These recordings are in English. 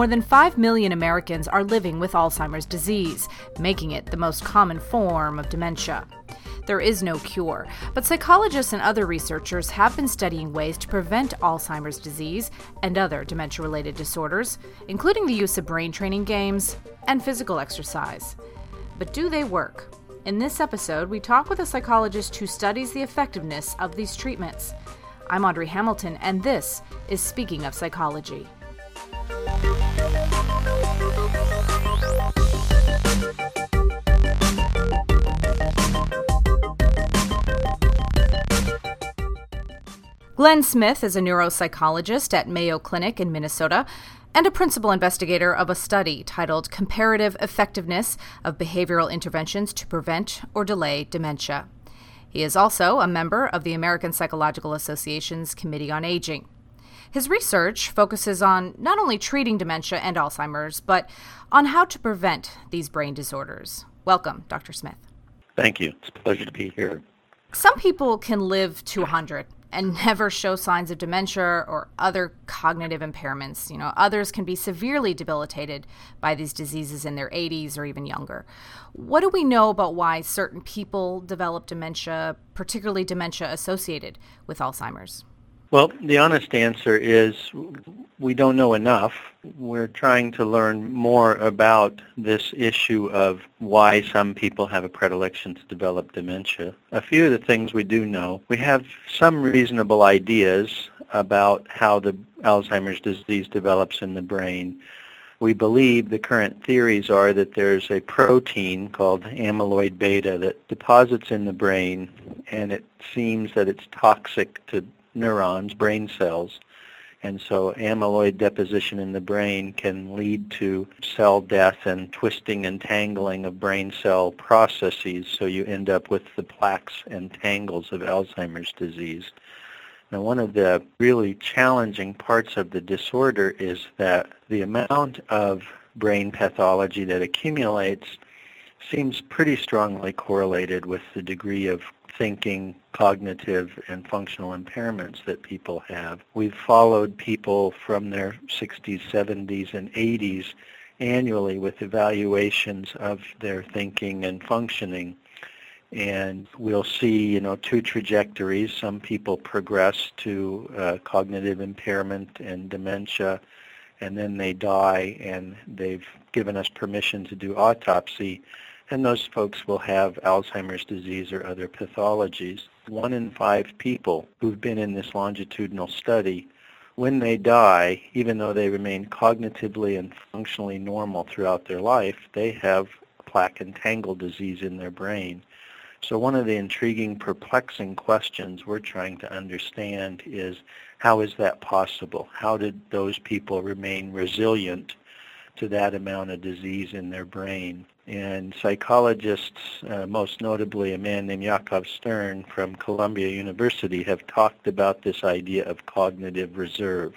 more than 5 million Americans are living with Alzheimer's disease, making it the most common form of dementia. There is no cure, but psychologists and other researchers have been studying ways to prevent Alzheimer's disease and other dementia related disorders, including the use of brain training games and physical exercise. But do they work? In this episode, we talk with a psychologist who studies the effectiveness of these treatments. I'm Audrey Hamilton, and this is Speaking of Psychology. Glenn Smith is a neuropsychologist at Mayo Clinic in Minnesota and a principal investigator of a study titled Comparative Effectiveness of Behavioral Interventions to Prevent or Delay Dementia. He is also a member of the American Psychological Association's Committee on Aging. His research focuses on not only treating dementia and Alzheimer's, but on how to prevent these brain disorders. Welcome, Dr. Smith. Thank you. It's a pleasure to be here. Some people can live to 100 and never show signs of dementia or other cognitive impairments. You know, others can be severely debilitated by these diseases in their 80s or even younger. What do we know about why certain people develop dementia, particularly dementia associated with Alzheimer's? Well, the honest answer is we don't know enough. We're trying to learn more about this issue of why some people have a predilection to develop dementia. A few of the things we do know, we have some reasonable ideas about how the Alzheimer's disease develops in the brain. We believe the current theories are that there's a protein called amyloid beta that deposits in the brain and it seems that it's toxic to neurons, brain cells. And so amyloid deposition in the brain can lead to cell death and twisting and tangling of brain cell processes, so you end up with the plaques and tangles of Alzheimer's disease. Now, one of the really challenging parts of the disorder is that the amount of brain pathology that accumulates seems pretty strongly correlated with the degree of thinking, cognitive, and functional impairments that people have. We've followed people from their 60s, 70s, and 80s annually with evaluations of their thinking and functioning. And we'll see, you know, two trajectories. Some people progress to uh, cognitive impairment and dementia, and then they die, and they've given us permission to do autopsy and those folks will have Alzheimer's disease or other pathologies. One in five people who've been in this longitudinal study, when they die, even though they remain cognitively and functionally normal throughout their life, they have plaque and tangle disease in their brain. So one of the intriguing, perplexing questions we're trying to understand is how is that possible? How did those people remain resilient to that amount of disease in their brain? And psychologists, uh, most notably a man named Yakov Stern from Columbia University, have talked about this idea of cognitive reserve,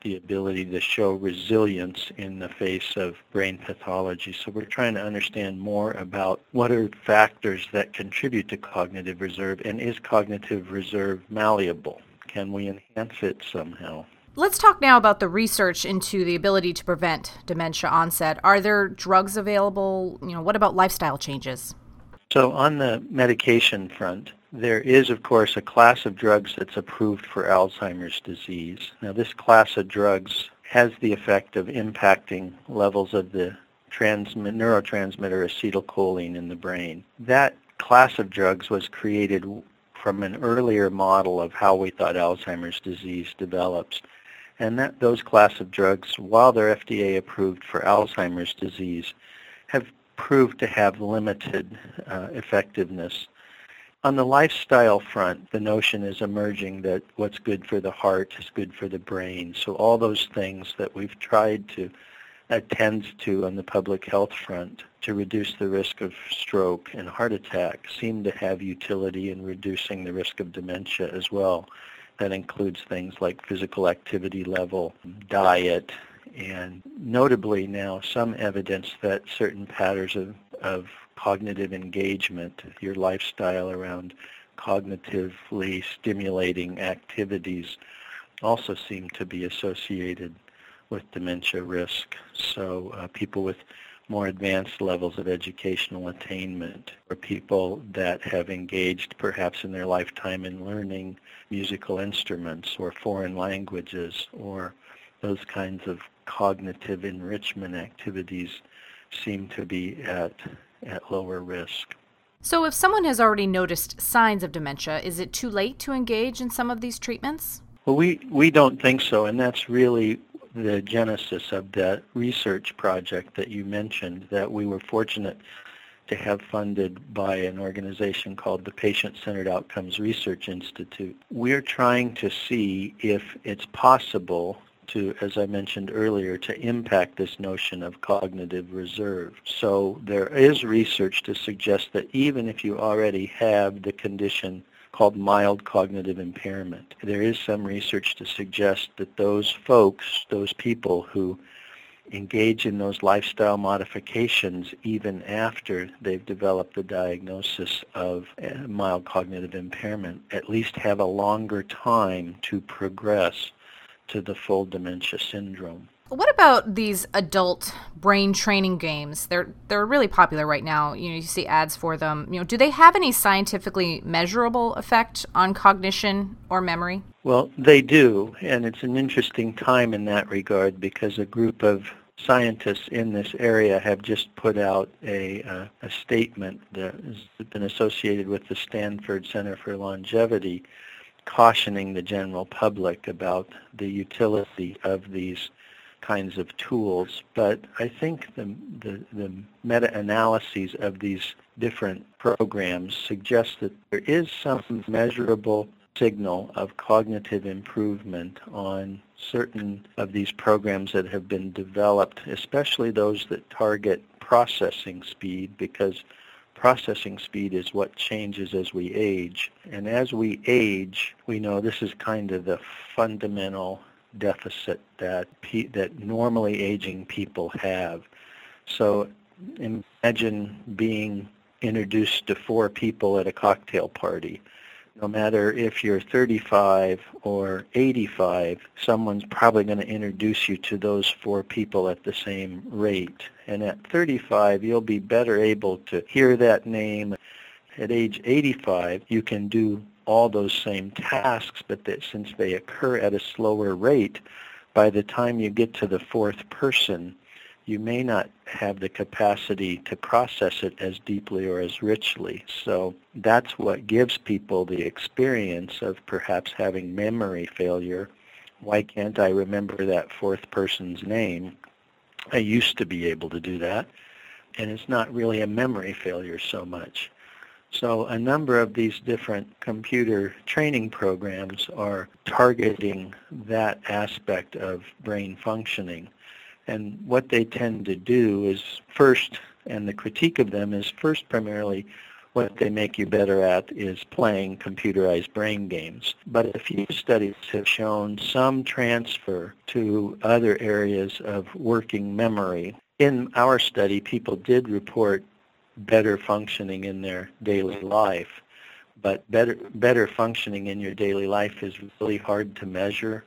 the ability to show resilience in the face of brain pathology. So we're trying to understand more about what are factors that contribute to cognitive reserve, and is cognitive reserve malleable? Can we enhance it somehow? Let's talk now about the research into the ability to prevent dementia onset. Are there drugs available? You know, what about lifestyle changes? So on the medication front, there is, of course, a class of drugs that's approved for Alzheimer's disease. Now, this class of drugs has the effect of impacting levels of the transmit, neurotransmitter acetylcholine in the brain. That class of drugs was created from an earlier model of how we thought Alzheimer's disease develops. And that, those class of drugs, while they're FDA approved for Alzheimer's disease, have proved to have limited uh, effectiveness. On the lifestyle front, the notion is emerging that what's good for the heart is good for the brain. So all those things that we've tried to attend to on the public health front to reduce the risk of stroke and heart attack seem to have utility in reducing the risk of dementia as well. That includes things like physical activity level, diet, and notably now some evidence that certain patterns of, of cognitive engagement, your lifestyle around cognitively stimulating activities also seem to be associated with dementia risk. So uh, people with more advanced levels of educational attainment or people that have engaged perhaps in their lifetime in learning musical instruments or foreign languages or those kinds of cognitive enrichment activities seem to be at, at lower risk. So, if someone has already noticed signs of dementia, is it too late to engage in some of these treatments? Well, we, we don't think so, and that's really the genesis of that research project that you mentioned that we were fortunate to have funded by an organization called the Patient-Centered Outcomes Research Institute. We're trying to see if it's possible to, as I mentioned earlier, to impact this notion of cognitive reserve. So there is research to suggest that even if you already have the condition called mild cognitive impairment, there is some research to suggest that those folks, those people who engage in those lifestyle modifications even after they've developed the diagnosis of uh, mild cognitive impairment, at least have a longer time to progress to the full dementia syndrome. What about these adult brain training games? They're they're really popular right now. You know, you see ads for them. You know, do they have any scientifically measurable effect on cognition or memory? Well, they do, and it's an interesting time in that regard because a group of scientists in this area have just put out a, uh, a statement that has been associated with the Stanford Center for Longevity cautioning the general public about the utility of these kinds of tools. But I think the, the, the meta-analyses of these different programs suggest that there is some measurable signal of cognitive improvement on certain of these programs that have been developed, especially those that target processing speed because processing speed is what changes as we age. And as we age, we know this is kind of the fundamental deficit that pe- that normally aging people have. So imagine being introduced to four people at a cocktail party no matter if you're 35 or 85, someone's probably going to introduce you to those four people at the same rate. And at 35, you'll be better able to hear that name. At age 85, you can do all those same tasks, but that since they occur at a slower rate, by the time you get to the fourth person, you may not have the capacity to process it as deeply or as richly. So that's what gives people the experience of perhaps having memory failure. Why can't I remember that fourth person's name? I used to be able to do that. And it's not really a memory failure so much. So a number of these different computer training programs are targeting that aspect of brain functioning. And what they tend to do is first, and the critique of them is first primarily what they make you better at is playing computerized brain games. But a few studies have shown some transfer to other areas of working memory. In our study, people did report better functioning in their daily life. But better, better functioning in your daily life is really hard to measure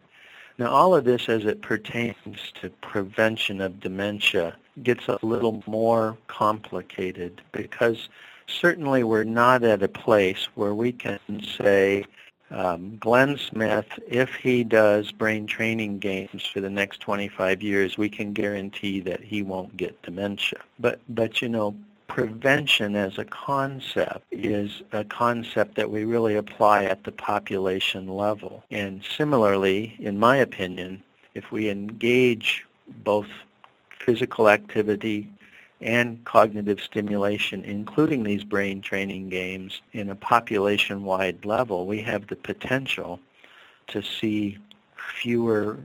now, all of this as it pertains to prevention of dementia gets a little more complicated because certainly we're not at a place where we can say, um, Glenn Smith, if he does brain training games for the next 25 years, we can guarantee that he won't get dementia. But, but you know, prevention as a concept is a concept that we really apply at the population level. And similarly, in my opinion, if we engage both physical activity and cognitive stimulation, including these brain training games, in a population-wide level, we have the potential to see fewer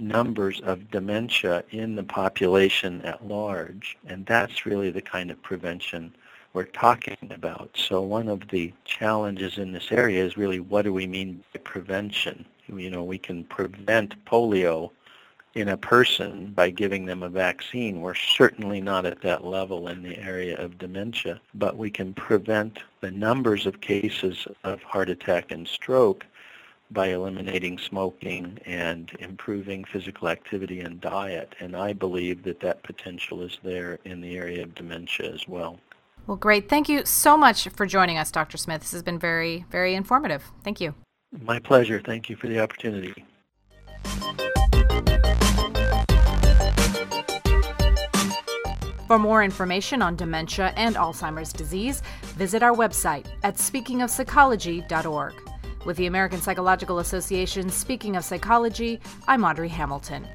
numbers of dementia in the population at large. And that's really the kind of prevention we're talking about. So one of the challenges in this area is really what do we mean by prevention? You know, we can prevent polio in a person by giving them a vaccine. We're certainly not at that level in the area of dementia, but we can prevent the numbers of cases of heart attack and stroke by eliminating smoking and improving physical activity and diet. And I believe that that potential is there in the area of dementia as well. Well, great. Thank you so much for joining us, Dr. Smith. This has been very, very informative. Thank you. My pleasure. Thank you for the opportunity. For more information on dementia and Alzheimer's disease, visit our website at speakingofpsychology.org. With the American Psychological Association Speaking of Psychology, I'm Audrey Hamilton.